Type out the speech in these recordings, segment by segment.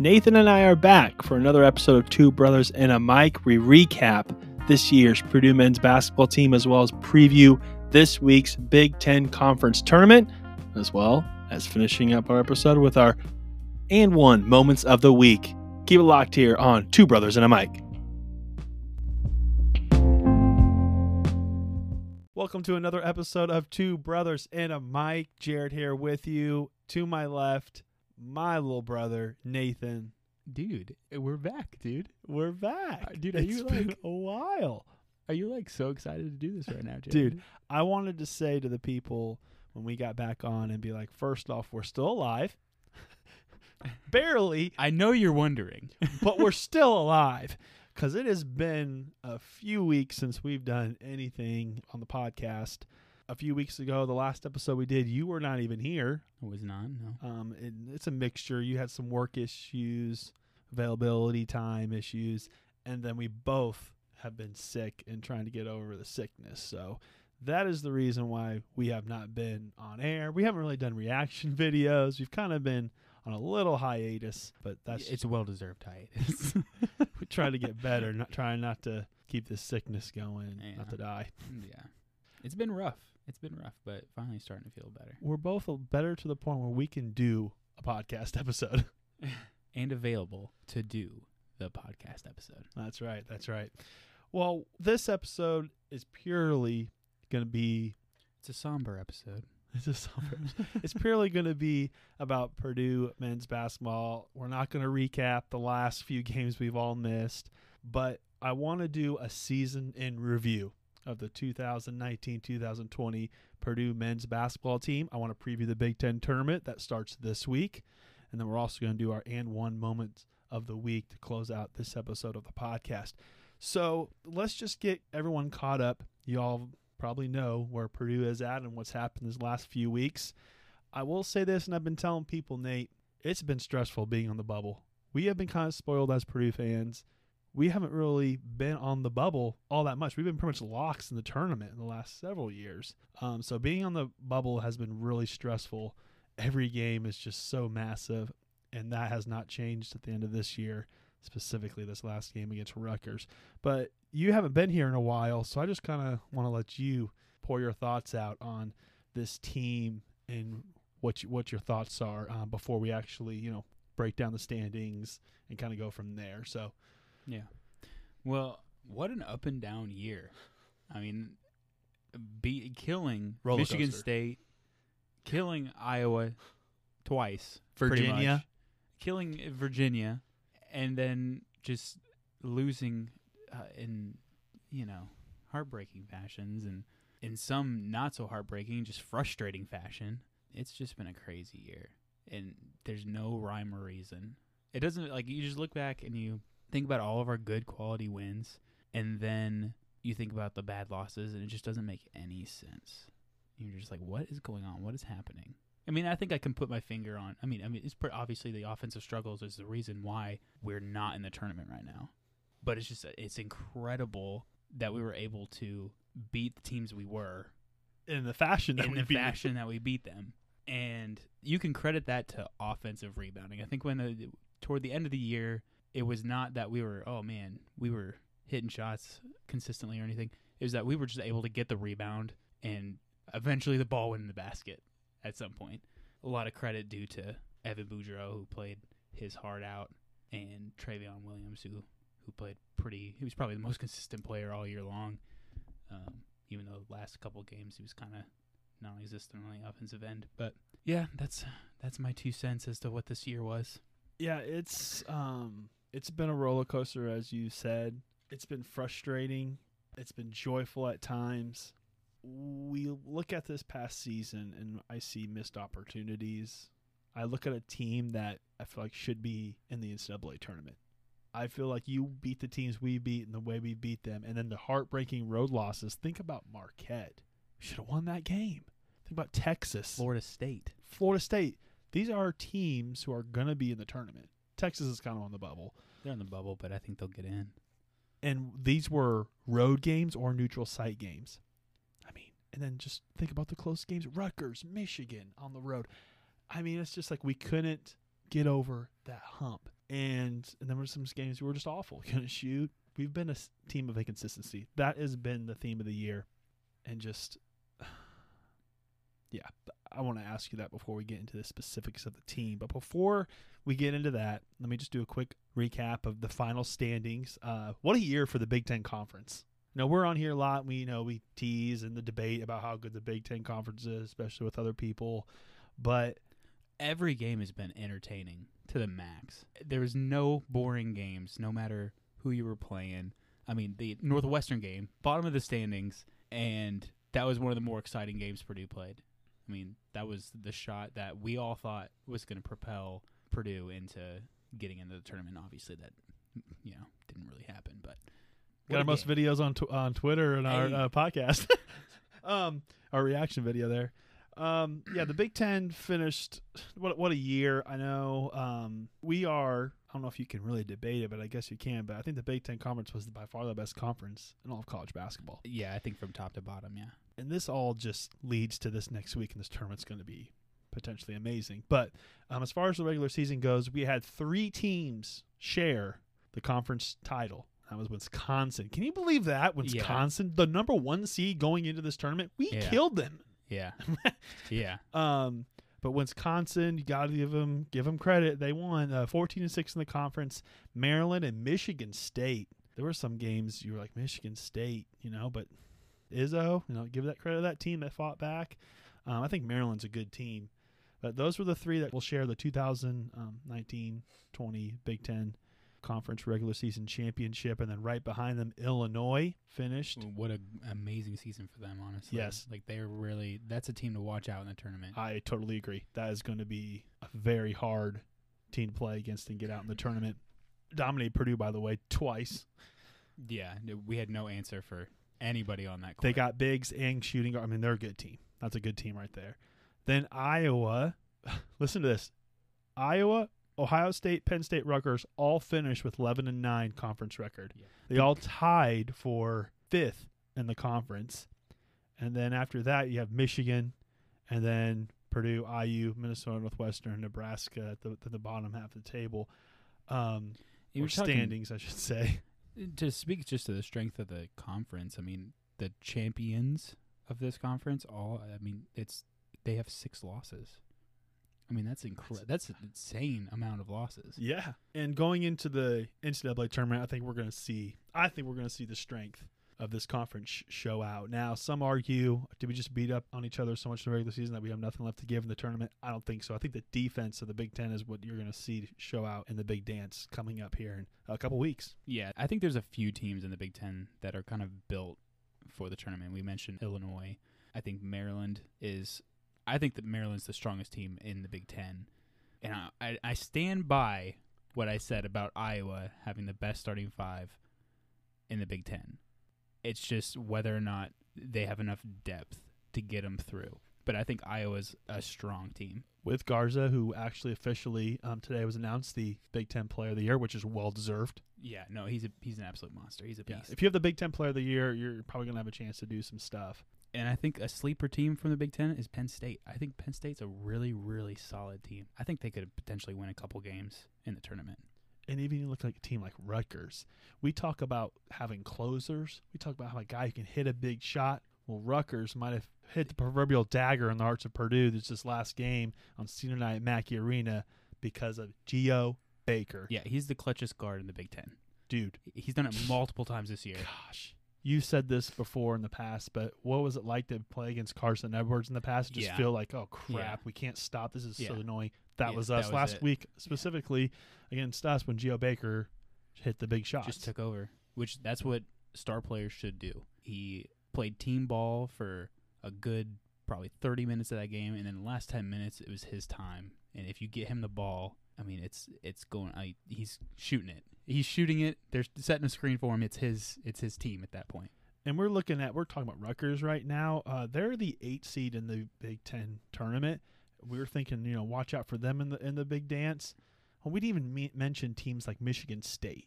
Nathan and I are back for another episode of Two Brothers and a Mic. We recap this year's Purdue men's basketball team as well as preview this week's Big Ten Conference tournament, as well as finishing up our episode with our and one moments of the week. Keep it locked here on Two Brothers and a Mic. Welcome to another episode of Two Brothers and a Mic. Jared here with you. To my left, my little brother, Nathan. Dude, we're back, dude. We're back. Uh, dude, are It's you, been like- a while? Are you like so excited to do this right now, Jared? Dude, I wanted to say to the people when we got back on and be like, first off, we're still alive. Barely, I know you're wondering. but we're still alive because it has been a few weeks since we've done anything on the podcast. A few weeks ago, the last episode we did, you were not even here. I was not, no. Um, it, it's a mixture. You had some work issues, availability time issues, and then we both have been sick and trying to get over the sickness. So that is the reason why we have not been on air. We haven't really done reaction videos. We've kind of been on a little hiatus, but that's it's a well deserved hiatus. we try to get better, not trying not to keep this sickness going, not to die. yeah. It's been rough. It's been rough, but finally starting to feel better. We're both better to the point where we can do a podcast episode. And available to do the podcast episode. That's right. That's right. Well, this episode is purely going to be It's a somber episode. it's a summer. it's purely going to be about Purdue men's basketball. We're not going to recap the last few games we've all missed, but I want to do a season in review of the 2019-2020 Purdue men's basketball team. I want to preview the Big 10 tournament that starts this week, and then we're also going to do our and one moments of the week to close out this episode of the podcast. So, let's just get everyone caught up. Y'all probably know where Purdue is at and what's happened these last few weeks. I will say this, and I've been telling people, Nate, it's been stressful being on the bubble. We have been kind of spoiled as Purdue fans. We haven't really been on the bubble all that much. We've been pretty much locks in the tournament in the last several years. Um, so being on the bubble has been really stressful. Every game is just so massive, and that has not changed at the end of this year, specifically this last game against Rutgers. But you haven't been here in a while, so I just kind of want to let you pour your thoughts out on this team and what you, what your thoughts are uh, before we actually you know break down the standings and kind of go from there. So Yeah. Well, what an up and down year. I mean, be killing Roller Michigan coaster. State, killing Iowa twice, pretty Virginia. much, killing Virginia, and then just losing uh, in you know heartbreaking fashions and in some not so heartbreaking, just frustrating fashion. It's just been a crazy year, and there's no rhyme or reason. It doesn't like you just look back and you think about all of our good quality wins, and then you think about the bad losses, and it just doesn't make any sense. You're just like, what is going on? What is happening? I mean, I think I can put my finger on. I mean, I mean, it's pre- obviously the offensive struggles is the reason why we're not in the tournament right now. But it's just it's incredible that we were able to beat the teams we were in the fashion that in we the beat fashion that we beat them. And you can credit that to offensive rebounding. I think when the toward the end of the year, it was not that we were oh man, we were hitting shots consistently or anything. It was that we were just able to get the rebound and eventually the ball went in the basket at some point. A lot of credit due to Evan Boudreaux who played his heart out and Trevion Williams who who played pretty he was probably the most consistent player all year long. Um, even though the last couple games he was kind of non-existent on the offensive end. But yeah, that's that's my two cents as to what this year was. Yeah, it's um it's been a roller coaster as you said. It's been frustrating. It's been joyful at times. We look at this past season and I see missed opportunities. I look at a team that I feel like should be in the NCAA tournament. I feel like you beat the teams we beat and the way we beat them, and then the heartbreaking road losses. Think about Marquette. We should have won that game. Think about Texas. Florida State. Florida State. These are teams who are going to be in the tournament. Texas is kind of on the bubble. They're in the bubble, but I think they'll get in. And these were road games or neutral site games. I mean, and then just think about the close games Rutgers, Michigan on the road. I mean, it's just like we couldn't get over that hump. And, and there were some games we were just awful. Couldn't shoot. We've been a team of inconsistency. That has been the theme of the year. And just, yeah, I want to ask you that before we get into the specifics of the team. But before we get into that, let me just do a quick recap of the final standings. Uh, what a year for the Big Ten Conference. Now we're on here a lot. We you know we tease and the debate about how good the Big Ten Conference is, especially with other people. But Every game has been entertaining to the max. There was no boring games, no matter who you were playing. I mean, the Northwestern game, bottom of the standings, and that was one of the more exciting games Purdue played. I mean, that was the shot that we all thought was going to propel Purdue into getting into the tournament. Obviously, that you know didn't really happen, but got our most game. videos on tw- on Twitter and our uh, podcast. um, our reaction video there. Um, yeah, the Big Ten finished. What what a year! I know. Um, we are. I don't know if you can really debate it, but I guess you can. But I think the Big Ten conference was by far the best conference in all of college basketball. yeah, I think from top to bottom, yeah. and this all just leads to this next week, and this tournament's going to be potentially amazing. But um, as far as the regular season goes, we had three teams share the conference title. That was Wisconsin. Can you believe that? Wisconsin, the number one seed going into this tournament, we Yeah. killed them. Yeah. yeah. Um, but Wisconsin, you got to give them give them credit. They won uh, 14 and six in the conference. Maryland and Michigan State. There were some games you were like Michigan State, you know, but Izzo, you know, give that credit to that team that fought back. Um, I think Maryland's a good team. But those were the three that will share the 2019-20 Big Ten Conference regular season championship, and then right behind them, Illinois finished. What an amazing season for them, honestly. Yes. Like they're really that's a team to watch out in the tournament. I totally agree. That is going to be a very hard team to play against and get out in the tournament. Dominate Purdue, by the way, twice. yeah, we had no answer for anybody on that court. They got bigs and shooting guard. I mean, they're a good team. That's a good team right there. Then Iowa. Listen to this: Iowa, Ohio State, Penn State, Rutgers all finished with 11 and nine conference record. Yeah. They all tied for fifth in the conference, and then after that you have Michigan, and then Purdue, IU, Minnesota, Northwestern, Nebraska at the, at the bottom half of the table. Um, You or were talking- standings, I should say. to speak just to the strength of the conference. I mean, the champions of this conference all. I mean, it's they have six losses. I mean, that's incredible. That's an insane amount of losses. Yeah, and going into the NCAA tournament, I think we're going to see. I think we're going to see the strength of this conference show out. Now, some argue, did we just beat up on each other so much in the regular season that we have nothing left to give in the tournament? I don't think so. I think the defense of the Big Ten is what you're going to see show out in the big dance coming up here in a couple weeks. Yeah, I think there's a few teams in the Big Ten that are kind of built for the tournament. We mentioned Illinois. I think Maryland is. I think that Maryland's the strongest team in the Big Ten, and I, I, I stand by what I said about Iowa having the best starting five in the Big Ten. It's just whether or not they have enough depth to get them through. But I think Iowa's a strong team. With Garza, who actually officially um, today was announced the Big Ten Player of the Year, which is well deserved. Yeah, no, he's a he's an absolute monster. He's a Yeah, beast. if you have the Big Ten Player of the Year, you're probably going to have a chance to do some stuff. And I think a sleeper team from the Big Ten is Penn State. I think Penn State's a really, really solid team. I think they could potentially win a couple games in the tournament. and even you look like a team like Rutgers. We talk about having closers. We talk about how a guy who can hit a big shot. Well, Rutgers might have hit the proverbial dagger in the hearts of Purdue this this last game on senior night at Mackey Arena because of Geo Baker. Yeah, he's the clutchest guard in the Big Ten. Dude, He's done it multiple times this year. gosh. You said this before in the past, but what was it like to play against Carson Edwards in the past? Just Yeah. feel like, oh crap, Yeah. we can't stop. This is so annoying. That Yeah, was that us was last it. week, specifically against us when Geo Baker hit the big shots. Just took over, which that's what star players should do. He played team ball for a good probably 30 minutes of that game, and then the last 10 minutes it was his time. And if you get him the ball, I mean, it's it's going. I, he's shooting it. He's shooting it. They're setting a screen for him. It's his. It's his team at that point. and we're looking at we're talking about Rutgers right now. Uh, they're the eight seed in the Big Ten tournament. We were thinking, you know, watch out for them in the in the big dance. Well, we didn't even me- mention teams like Michigan State,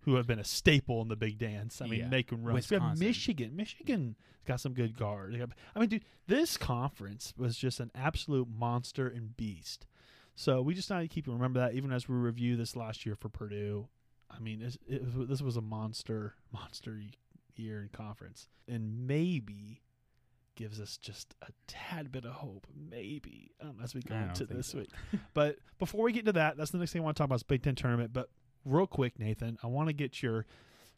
who have been a staple in the big dance. I mean, Yeah. making runs. We have. Michigan. Michigan got some good guard. They got- I mean, dude, this conference was just an absolute monster and beast. So we just need to keep remember that even as we review this last year for Purdue. I mean, it was, this was a monster, monster year in conference, and maybe gives us just a tad bit of hope, maybe um, as we go into this so. week. but before we get to that, that's the next thing I want to talk about is Big Ten tournament. But real quick, Nathan, I want to get your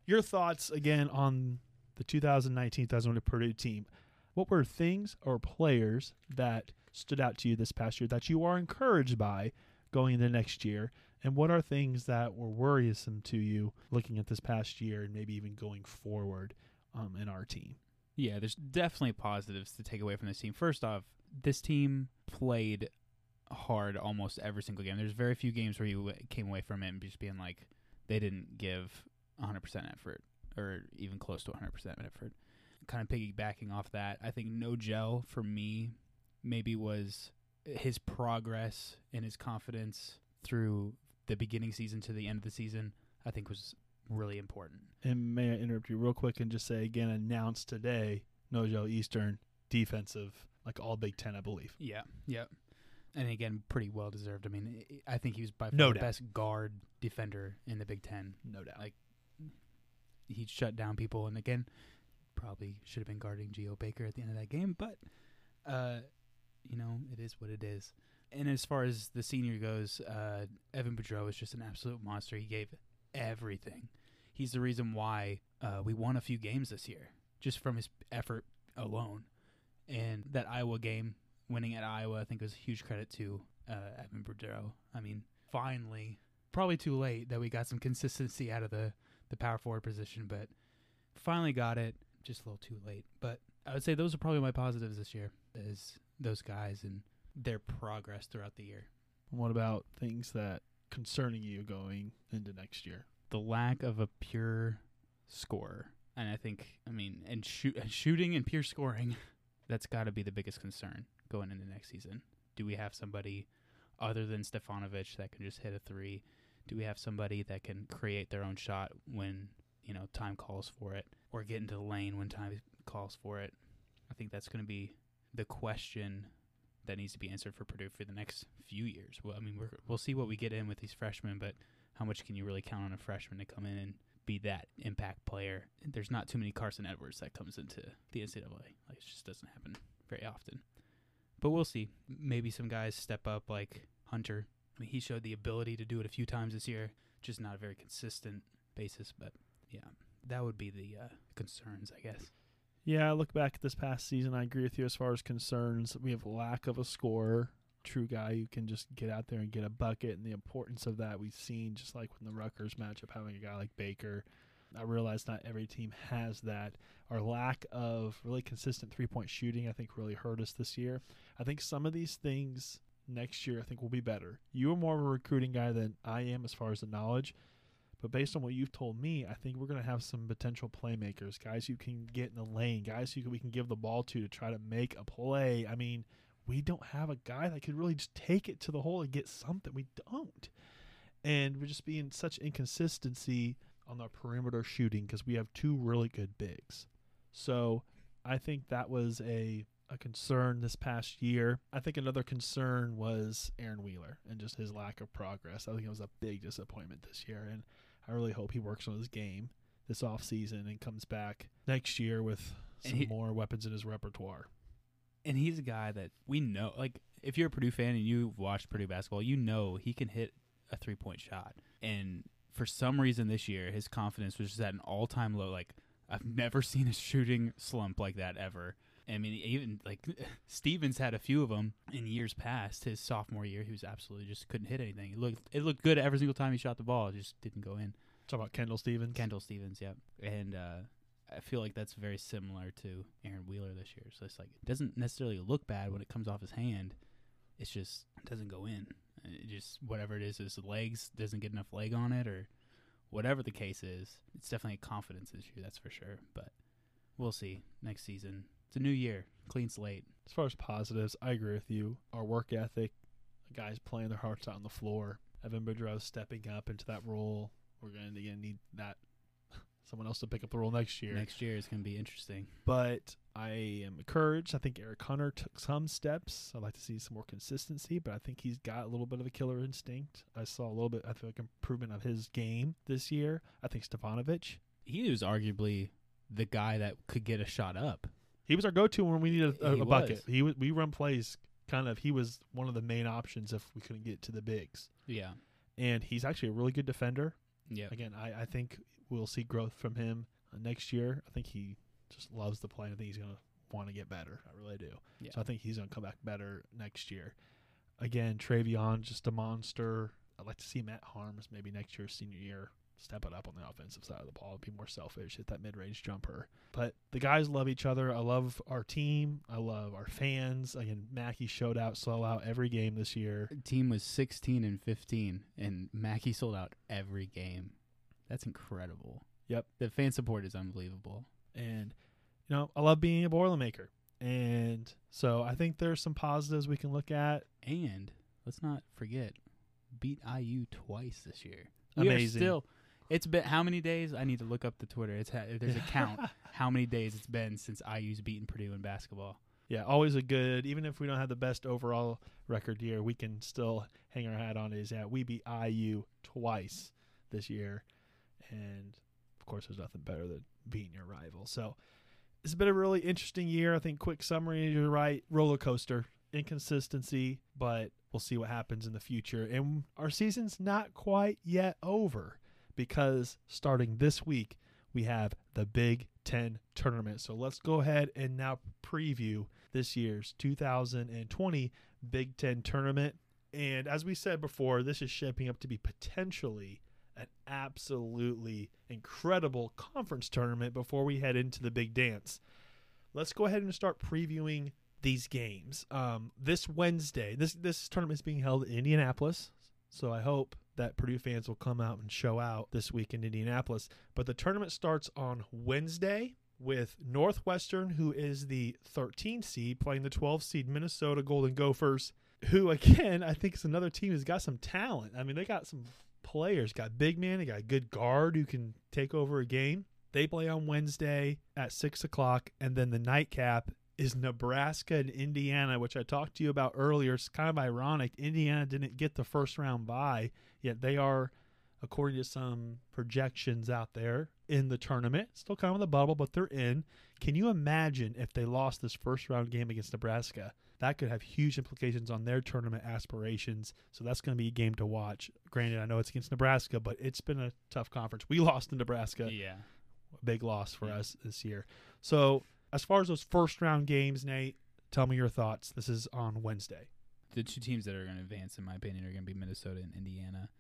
your thoughts again on the 2019-2020 Purdue team. What were things or players that stood out to you this past year that you are encouraged by going into next year? And what are things that were worrisome to you looking at this past year and maybe even going forward um, in our team? Yeah, there's definitely positives to take away from this team. First off, this team played hard almost every single game. There's very few games where you came away from it and just being like they didn't give 100% effort or even close to 100% effort. Kind of piggybacking off that, I think Nojel for me maybe was his progress and his confidence through the beginning season to the end of the season. I think was really important. And may I interrupt you real quick and just say again, announced today, Nojel Eastern defensive, like all Big Ten, I believe. Yeah, yeah. And again, pretty well deserved. I mean, I think he was by far No the doubt. best guard defender in the Big Ten. No doubt. Like, He shut down people, and again, probably should have been guarding Geo Baker at the end of that game. But, uh, you know, it is what it is. And as far as the senior goes, uh, Evan Boudreaux is just an absolute monster. He gave everything. He's the reason why uh, we won a few games this year, just from his effort alone. And that Iowa game, winning at Iowa, I think was a huge credit to uh, Evan Boudreaux. I mean, finally, probably too late that we got some consistency out of the, the power forward position, but finally got it. Just a little too late. But I would say those are probably my positives this year, is those guys and their progress throughout the year. What about things that concerning you going into next year? the lack of a pure scorer. And I think, I mean, and shoot, and shooting and pure scoring, that's got to be the biggest concern going into next season. Do we have somebody other than Stefanovic that can just hit a three? Do we have somebody that can create their own shot when, you know, time calls for it or get into the lane when time calls for it? I think that's going to be the question that needs to be answered for Purdue for the next few years. Well, I mean, we're, we'll see what we get in with these freshmen, but how much can you really count on a freshman to come in and be that impact player? There's not too many Carson Edwards that comes into the NCAA. Like it just doesn't happen very often. But we'll see. Maybe some guys step up like Hunter. I mean, he showed the ability to do it a few times this year, just not a very consistent basis. But yeah, that would be the uh, concerns, I guess. Yeah, I look back at this past season. I agree with you as far as concerns. We have lack of a scorer, true guy who can just get out there and get a bucket, and the importance of that we've seen just like with the Rutgers matchup, having a guy like Baker. I realize not every team has that. Our lack of really consistent three point shooting, I think, really hurt us this year. I think some of these things next year, I think, will be better. You are more of a recruiting guy than I am as far as the knowledge. But based on what you've told me, I think we're going to have some potential playmakers, guys who can get in the lane, guys who we can give the ball to to try to make a play. I mean, we don't have a guy that could really just take it to the hole and get something. We don't. And we're just being such inconsistency on our perimeter shooting because we have two really good bigs. So I think that was a a concern this past year. I think another concern was Aaron Wheeler and just his lack of progress. I think it was a big disappointment this year, and I really hope he works on his game this off season and comes back next year with some he- more weapons in his repertoire. And he's a guy that we know. Like, if you're a Purdue fan and you've watched Purdue basketball, you know he can hit a three point shot. And for some reason this year, his confidence was just at an all time low. Like, I've never seen a shooting slump like that ever. I mean, even like Stephens had a few of them in years past. His sophomore year, he was absolutely just couldn't hit anything. It looked it looked good every single time he shot the ball. It just didn't go in. Talk about Kendall Stephens. Kendall Stephens, yep. And uh, I feel like that's very similar to Aaron Wheeler this year. So it's like it doesn't necessarily look bad when it comes off his hand. It's just it doesn't go in. It just whatever it is, his legs doesn't get enough leg on it, or whatever the case is. It's definitely a confidence issue, that's for sure. But we'll see next season. It's a new year, clean slate. As far as positives, I agree with you. Our work ethic, the guys playing their hearts out on the floor, Evan Boudreaux stepping up into that role. We're going to again need that someone else to pick up the role next year. Next year is going to be interesting. But I am encouraged. I think Eric Hunter took some steps. I'd like to see some more consistency, but I think he's got a little bit of a killer instinct. I saw a little bit, I feel like, improvement of his game this year. I think Stefanovic. He was arguably the guy that could get a shot up. He was our go-to when we needed a, a, a bucket. He was, we run plays kind of. He was one of the main options if we couldn't get to the bigs. Yeah. And he's actually a really good defender. Yeah. Again, I, I think we'll see growth from him uh, next year. I think he just loves the play. I think he's going to want to get better. I really do. Yeah. So I think he's going to come back better next year. Again, Trevion, just a monster. I'd like to see Matt Haarms maybe next year, senior year, step it up on the offensive side of the ball, and be more selfish, hit that mid range jumper. But the guys love each other. I love our team. I love our fans. Again, Mackey showed out, sold out every game this year. Team was 16 and 15, and Mackey sold out every game. That's incredible. Yep. The fan support is unbelievable. And, you know, I love being a Boilermaker. And so I think there's some positives we can look at. And let's not forget, beat IU twice this year. We Amazing. still, it's been how many days? I need to look up the Twitter. It's ha- there's a count how many days it's been since IU's beaten Purdue in basketball. Yeah, always a good. Even if we don't have the best overall record year, we can still hang our hat on. Is that we beat IU twice this year, and of course, there's nothing better than beating your rival. So it's been a really interesting year. I think. Quick summary: You're right. Roller coaster, inconsistency, but we'll see what happens in the future. And our season's not quite yet over because starting this week we have the Big Ten tournament. So let's go ahead and now preview this year's 2020 Big Ten tournament. And as we said before, this is shaping up to be potentially an absolutely incredible conference tournament before we head into the big dance. Let's go ahead and start previewing these games. Um, this Wednesday, this this tournament is being held in Indianapolis, so I hope that Purdue fans will come out and show out this week in Indianapolis. But the tournament starts on Wednesday with Northwestern, who is the 13 seed, playing the 12 seed Minnesota Golden Gophers, who again I think is another team who's got some talent. I mean, they got some players, got big man, they got a good guard who can take over a game. They play on Wednesday at six o'clock, and then the nightcap is Nebraska and Indiana, which I talked to you about earlier. It's kind of ironic. Indiana didn't get the first round bye, yet they are, according to some projections out there, in the tournament. Still kind of in the bubble, but they're in. Can you imagine if they lost this first round game against Nebraska? That could have huge implications on their tournament aspirations. So that's going to be a game to watch. Granted, I know it's against Nebraska, but it's been a tough conference. We lost to Nebraska Yeah. a big loss for Yeah. us this year. So, as far as those first round games, Nate, tell me your thoughts. This is on Wednesday. The two teams that are going to advance, in my opinion, are going to be Minnesota and Indiana.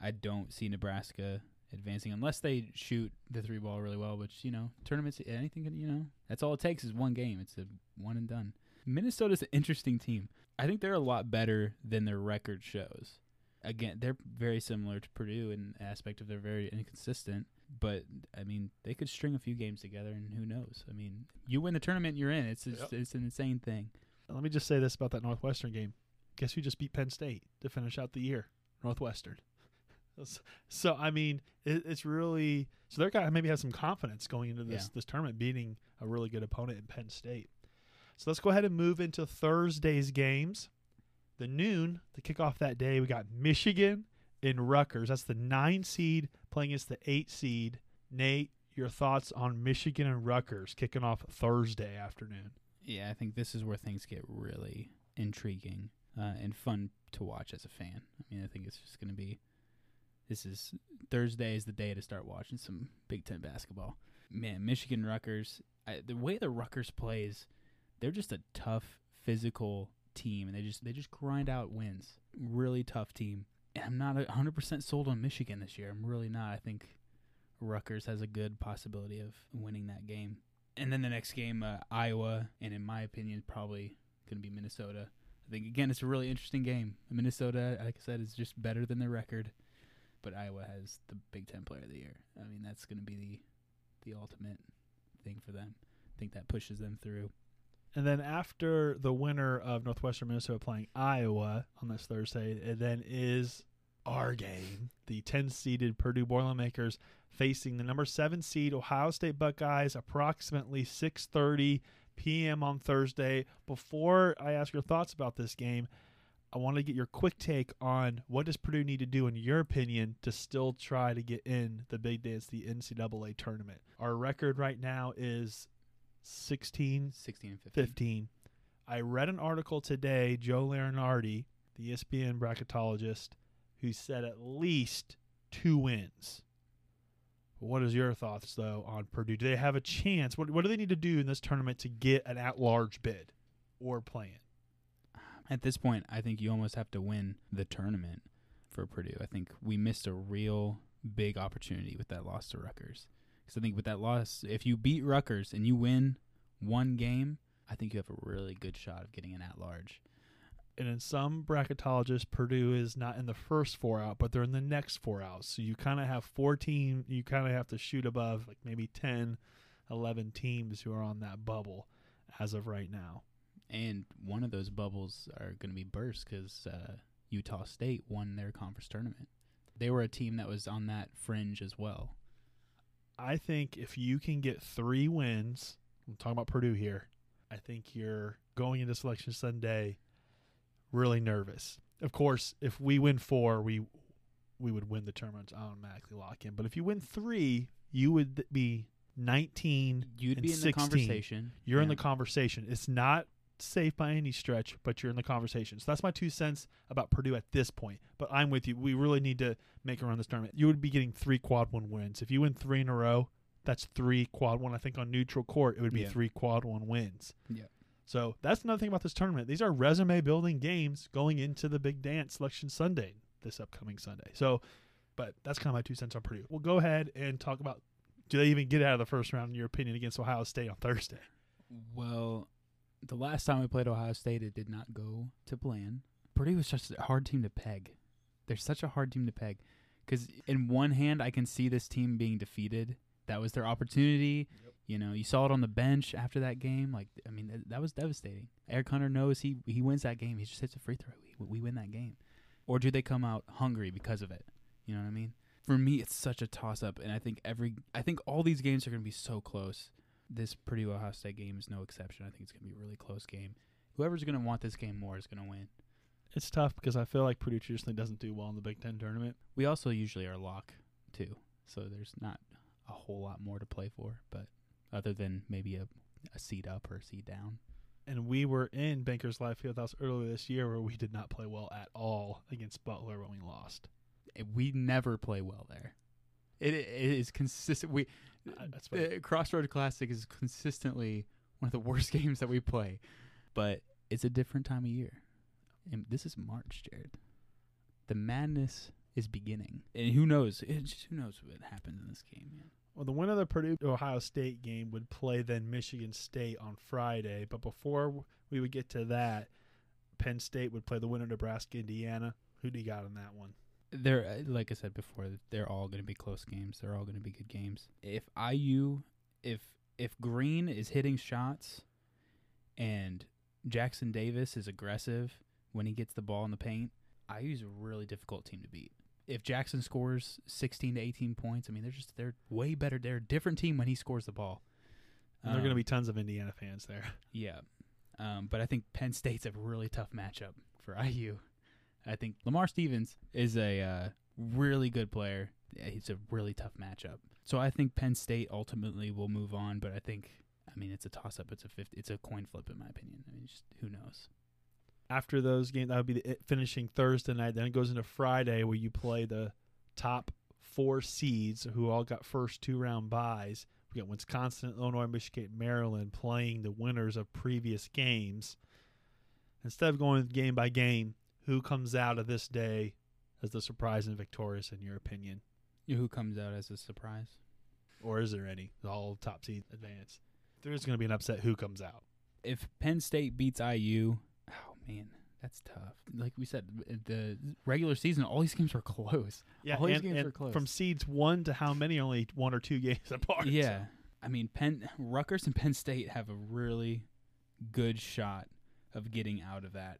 I don't see Nebraska advancing unless they shoot the three ball really well. Which you know, tournaments, anything you know. That's all it takes is one game. It's a one and done. Minnesota's an interesting team. I think they're a lot better than their record shows. Again, they're very similar to Purdue in aspect of they're very inconsistent. But I mean, they could string a few games together, and who knows? I mean, you win the tournament, you're in. It's just, Yep. it's an insane thing. Let me just say this about that Northwestern game. Guess who just beat Penn State to finish out the year? Northwestern. So I mean, it, it's really so they're gonna maybe have some confidence going into this Yeah. this tournament, beating a really good opponent in Penn State. So let's go ahead and move into Thursday's games. The noon, the kickoff that day, we got Michigan in Rutgers. That's the nine seed playing against the eight seed. Nate, your thoughts on Michigan and Rutgers kicking off Thursday afternoon? Yeah, I think this is where things get really intriguing uh, and fun to watch as a fan. I mean, I think it's just going to be. This is Thursday is the day to start watching some Big Ten basketball. Man, Michigan Rutgers. I, the way the Rutgers plays, they're just a tough, physical team, and they just they just grind out wins. Really tough team. I'm not hundred percent sold on Michigan this year. I'm really not. I think Rutgers has a good possibility of winning that game. And then the next game, uh, Iowa, and in my opinion, probably going to be Minnesota. I think again, it's a really interesting game. Minnesota, like I said, is just better than their record, but Iowa has the Big Ten Player of the Year. I mean, that's going to be the the ultimate thing for them. I think that pushes them through. And then after the winner of Northwestern Minnesota playing Iowa on this Thursday, it then is our game. The 10 seeded Purdue Boilermakers facing the number 7 seed Ohio State Buckeyes approximately 6:30 p.m. on Thursday. Before I ask your thoughts about this game, I want to get your quick take on what does Purdue need to do, in your opinion, to still try to get in the Big Dance, the NCAA tournament. Our record right now is 16 16 and 15. 15. I read an article today, Joe Lunardi, the ESPN bracketologist, who said at least two wins. What is your thoughts though on Purdue? Do they have a chance? What what do they need to do in this tournament to get an at-large bid or play in? At this point, I think you almost have to win the tournament for Purdue. I think we missed a real big opportunity with that loss to Rutgers. Because I think with that loss, if you beat Rutgers and you win one game, I think you have a really good shot of getting an at large. And in some bracketologists, Purdue is not in the first four out, but they're in the next four out. So you kind of have 14, you kind of have to shoot above like maybe 10, 11 teams who are on that bubble as of right now. And one of those bubbles are going to be burst because uh, Utah State won their conference tournament. They were a team that was on that fringe as well. I think if you can get three wins, I'm talking about Purdue here, I think you're going into Selection Sunday really nervous. Of course, if we win four, we we would win the tournament automatically lock in. But if you win three, you would be 19. You'd be in 16. the conversation. You're in the conversation. It's not safe by any stretch, but you're in the conversation. So that's my two cents about Purdue at this point. But I'm with you. We really need to make a run this tournament. You would be getting three quad one wins. If you win three in a row, that's three quad one. I think on neutral court, it would be Yeah. three quad one wins. Yeah. So that's another thing about this tournament. These are resume building games going into the big dance selection Sunday, this upcoming Sunday. So, but that's kind of my two cents on Purdue. We'll go ahead and talk about do they even get out of the first round, in your opinion, against Ohio State on Thursday? Well, the last time we played Ohio State, it did not go to plan. Purdue was such a hard team to peg. They're such a hard team to peg. Because in one hand, I can see this team being defeated. That was their opportunity. You know, you saw it on the bench after that game. Like, I mean, that, that was devastating. Eric Hunter knows he he wins that game. He just hits a free throw. We, we win that game. Or do they come out hungry because of it? You know what I mean? For me, it's such a toss up, and I think every I think all these games are going to be so close this Purdue Ohio State game is no exception. I think it's going to be a really close game. Whoever's going to want this game more is going to win. It's tough because I feel like Purdue traditionally doesn't do well in the Big Ten tournament. We also usually are lock too, so there's not a whole lot more to play for. But other than maybe a, a seed up or a seed down, And we were in Bankers Life Fieldhouse earlier this year where we did not play well at all against Butler when we lost. Eh, we never play well there. It, it is consistent. We Uh, that's the Crossroad Classic is consistently one of the worst games that we play, but it's a different time of year. And this is March, Jared. The madness is beginning, and who knows? Just, who knows what happens in this game? Man. Well, the winner of the Purdue Ohio State game would play then Michigan State on Friday. But before we would get to that, Penn State would play the winner of Nebraska Indiana. Who do you got on that one? They're uh, like I said before, they're all going to be close games. They're all going to be good games. If IU, if if Green is hitting shots, and Jackson Davis is aggressive when he gets the ball in the paint, IU's a really difficult team to beat. If Jackson scores 16 to 18 points, I mean they're just they're way better. They're a different team when he scores the ball. And there are going to Um, be tons of Indiana fans there. yeah. Um, but I think Penn State's a really tough matchup for IU. I think Lamar Stevens is a uh, really good player. He's a really tough matchup. So I think Penn State ultimately will move on, but I think I mean it's a toss up. It's a 50, it's a coin flip in my opinion. I mean just who knows. After those games, that would be the finishing Thursday night. Then it goes into Friday where you play the top four seeds who all got first two round buys. We got Wisconsin, Illinois, Michigan, Maryland playing the winners of previous games. Instead of going game by game, who comes out of this day as the surprise and victorious in your opinion? Who comes out as a surprise? Or is there any? All top seeds advance. There's going to be an upset, who comes out? If Penn State beats IU, oh man, that's tough. Like we said, the regular season, all these games were close. Yeah, All these and, games and are close. from seeds one to how many? Only one or two games apart. Yeah. I mean, Penn Rutgers and Penn State have a really good shot of getting out of that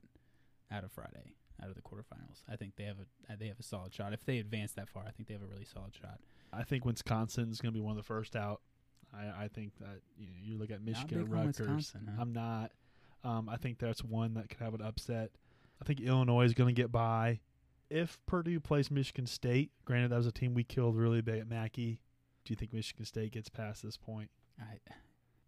out of Friday. out of the quarterfinals. I think they have a uh, they have a solid shot. If they advance that far, I think they have a really solid shot. I think Wisconsin's going to be one of the first out. I, I think that you know you look at Michigan big and on Rutgers. Huh? I'm not. Um, I think that's one that could have an upset. I think Illinois is going to get by. If Purdue plays Michigan State, granted that was a team we killed really big at Mackey. Do you think Michigan State gets past this point? I,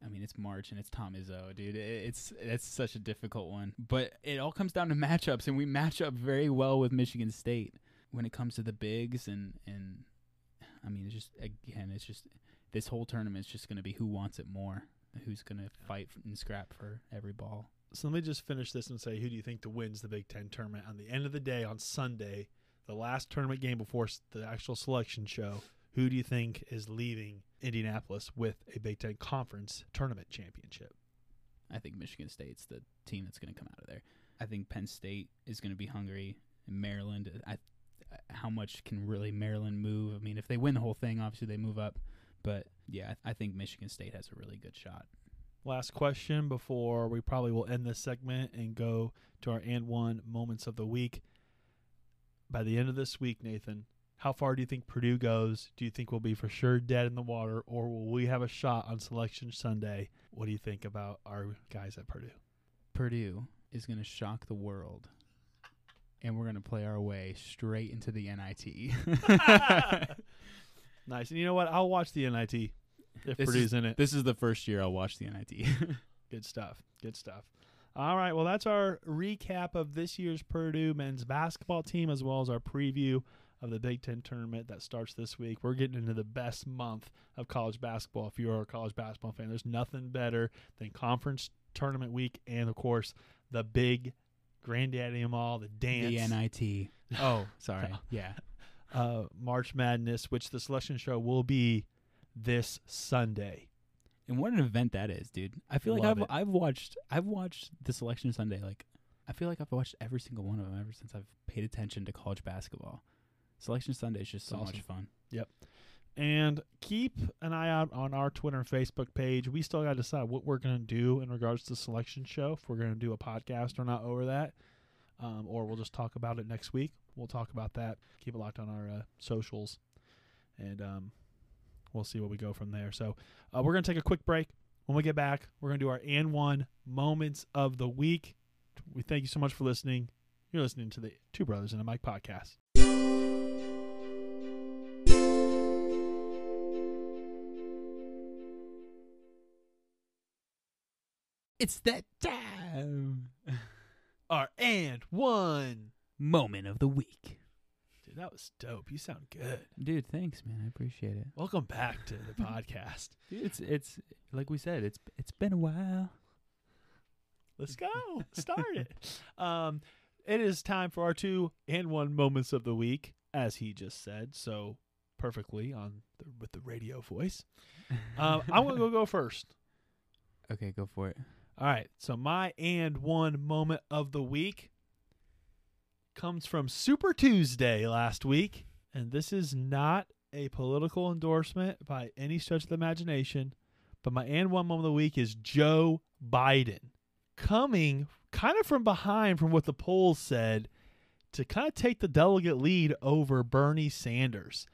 I mean, it's March and it's Tom Izzo, dude. It's it's such a difficult one, but it all comes down to matchups, and we match up very well with Michigan State when it comes to the bigs, and and I mean, it's just again, it's just this whole tournament is just going to be who wants it more, who's going to fight and scrap for every ball. So let me just finish this and say, who do you think to wins the Big Ten tournament? On the end of the day, on Sunday, the last tournament game before the actual selection show, who do you think is leaving Indianapolis with a Big Ten conference tournament championship? I think Michigan State's the team that's going to come out of there. I think Penn State is going to be hungry. And Maryland, I, how much can really Maryland move? I mean, if they win the whole thing, obviously they move up. But yeah, I, I think Michigan State has a really good shot. Last question before we probably will end this segment and go to our and one moments of the week. By the end of this week, Nathan, how far do you think Purdue goes? Do you think we'll be for sure dead in the water, or will we have a shot on Selection Sunday? What do you think about our guys at Purdue? Purdue is going to shock the world, and we're going to play our way straight into the NIT. Nice. And you know what? I'll watch the NIT if This Purdue's in it. this is the first year I'll watch the NIT. Good stuff. Good stuff. All right. Well, that's our recap of this year's Purdue men's basketball team, as well as our preview of the Big Ten tournament that starts this week. We're getting into the best month of college basketball. If you're a college basketball fan, there's nothing better than conference tournament week and, of course, the big granddaddy of them all, the dance. the NIT. Oh, sorry. Yeah. uh, March Madness, which the selection show will be this Sunday. And what an event that is, dude. I feel like I've it. I've watched I've watched the selection Sunday like I feel like I've watched every single one of them ever since I've paid attention to college basketball. Selection Sunday is just so Awesome. much fun. Yep. And keep an eye out on our Twitter and Facebook page. We still got to decide what we're going to do in regards to the selection show. If we're going to do a podcast or not over that, um, or we'll just talk about it next week. We'll talk about that. Keep it locked on our uh, socials, and um, we'll see where we go from there. So uh, we're going to take a quick break. When we get back, we're going to do our and one moments of the week. We thank you so much for listening. You're listening to the Two Brothers in a Mic podcast. It's that time. Our and one. Moment of the week. Dude, that was dope. You sound good. Dude, thanks, man. I appreciate it. Welcome back to the podcast. Dude, it's it's like we said, it's it's been a while. Let's go. Start it. Um, it is time for our two and one moments of the week, as he just said so perfectly on the, with the radio voice. Um, I'm gonna go go first. Okay, go for it. All right. So my and one moment of the week comes from Super Tuesday last week, and this is not a political endorsement by any stretch of the imagination, but my and one moment of the week is Joe Biden coming kind of from behind from what the polls said to kind of take the delegate lead over Bernie Sanders.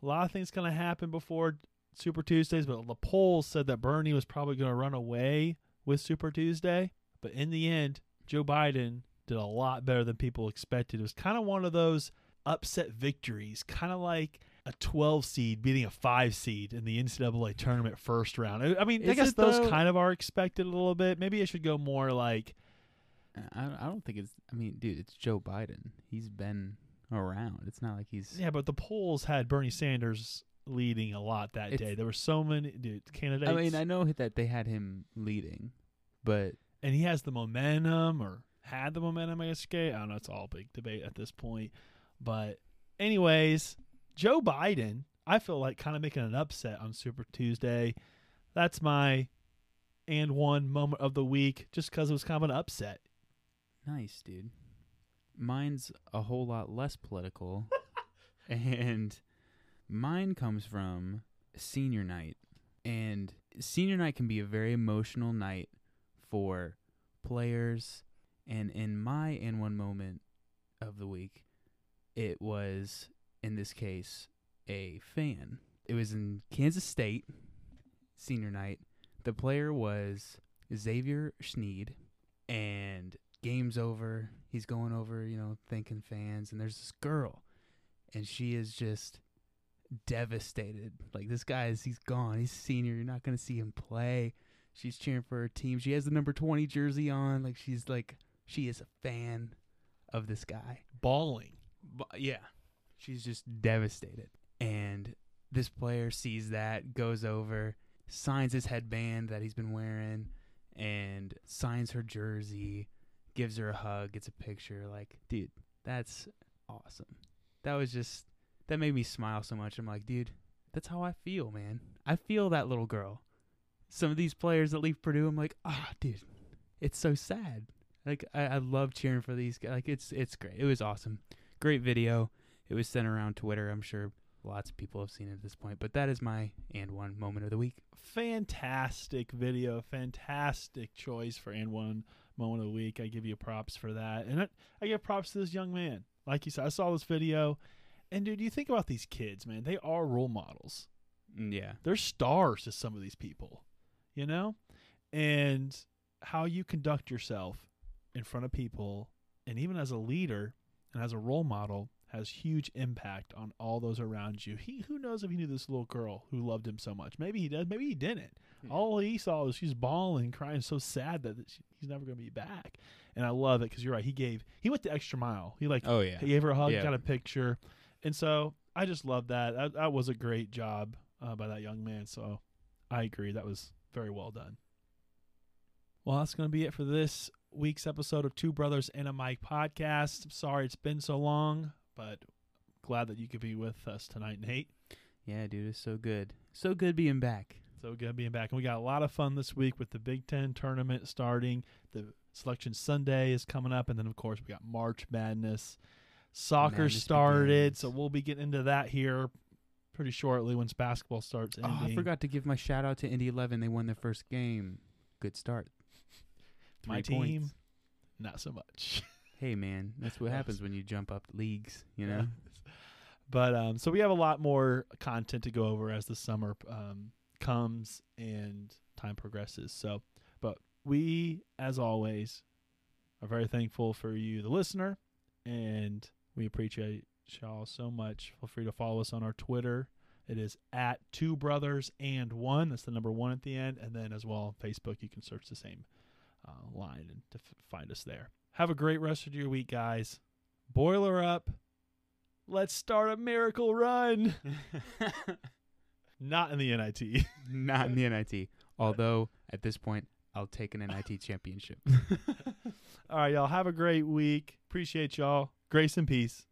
A lot of things going to happen before Super Tuesdays, but the polls said that Bernie was probably going to run away with Super Tuesday. But in the end, Joe Biden did a lot better than people expected. It was kind of one of those upset victories, kind of like a 12 seed beating a 5 seed in the NCAA tournament first round. I- mean, I guess those though? kind of are expected a little bit. Maybe it should go more like I don't think it's. I mean, dude, it's Joe Biden. He's been around. It's not like he's. Yeah, but the polls had Bernie Sanders leading a lot that It's- day. There were so many dude, candidates. I mean, I know that they had him leading, but and he has the momentum or had the momentum, I guess. Okay, I don't know. It's all a big debate at this point. But, anyways, Joe Biden, I feel like kind of making an upset on Super Tuesday. That's my and one moment of the week just because it was kind of an upset. nice, dude. Mine's a whole lot less political, and mine comes from senior night. And senior night can be a very emotional night for players. And in my in one moment, of the week, it was in this case a fan. It was in Kansas State senior night. The player was Xavier Sneed, and game's over. He's going over, you know, thanking fans, and there's this girl, and she is just devastated. Like this guy is he's gone. He's senior. You're not gonna see him play. She's cheering for her team. She has the number twenty jersey on. Like she's like she is a fan of this guy. Bawling. But yeah, she's just devastated. And this player sees that, goes over, signs his headband that he's been wearing, and signs her jersey, gives her a hug, gets a picture. Like, dude, that's awesome. That was just that made me smile so much. I'm like, dude, that's how I feel, man. I feel that little girl. Some of these players that leave Purdue, I'm like, ah, dude, it's so sad. Like, I, I love cheering for these guys. Like, it's it's great. It was awesome. Great video. It was sent around Twitter. I'm sure lots of people have seen it at this point. But that is my and one moment of the week. Fantastic video. Fantastic choice for and one moment of the week. I give you props for that. And I, I give props to this young man. Like you said, I saw this video. And dude, you think about these kids, man. They are role models. Mm, Yeah. They're stars to some of these people, you know? And how you conduct yourself in front of people and even as a leader and as a role model has huge impact on all those around you. He who knows if he knew this little girl who loved him so much. Maybe he does, maybe he didn't. Yeah. All he saw was she's bawling, crying, so sad that she, he's never going to be back. And I love it because you're right. He gave, he went the extra mile. He like Oh yeah. he gave her a hug, Yeah. got a picture, and so I just love that. That, that was a great job uh, by that young man. So I agree, that was very well done. Well, that's going to be it for this week's episode of Two Brothers and a Mic podcast. I'm sorry it's been so long, but glad that you could be with us tonight, Nate. Yeah, dude, it's so good. So good being back. So good being back. And we got a lot of fun this week with the Big Ten tournament starting. The Selection Sunday is coming up. And then, of course, we got March Madness. Soccer started. begins. So we'll be getting into that here pretty shortly once basketball starts ending. Oh, I forgot to give my shout out to Indy 11. They won their first game. Good start. My Three team, points. not so much. Hey man, that's what happens when you jump up leagues. You know. But um, so we have a lot more content to go over as the summer um, comes and time progresses. So, but we, as always, are very thankful for you, the listener, and we appreciate y'all so much. Feel free to follow us on our Twitter. It is at two brothers and one. That's the number one at the end, and then as well Facebook, you can search the same uh, line and to f- find us there. Have a great rest of your week, guys. Boiler up. Let's start a miracle run. Not in the NIT. Not in the NIT. Although at this point, I'll take an NIT championship. All right, y'all. Have a great week. Appreciate y'all. Grace and peace.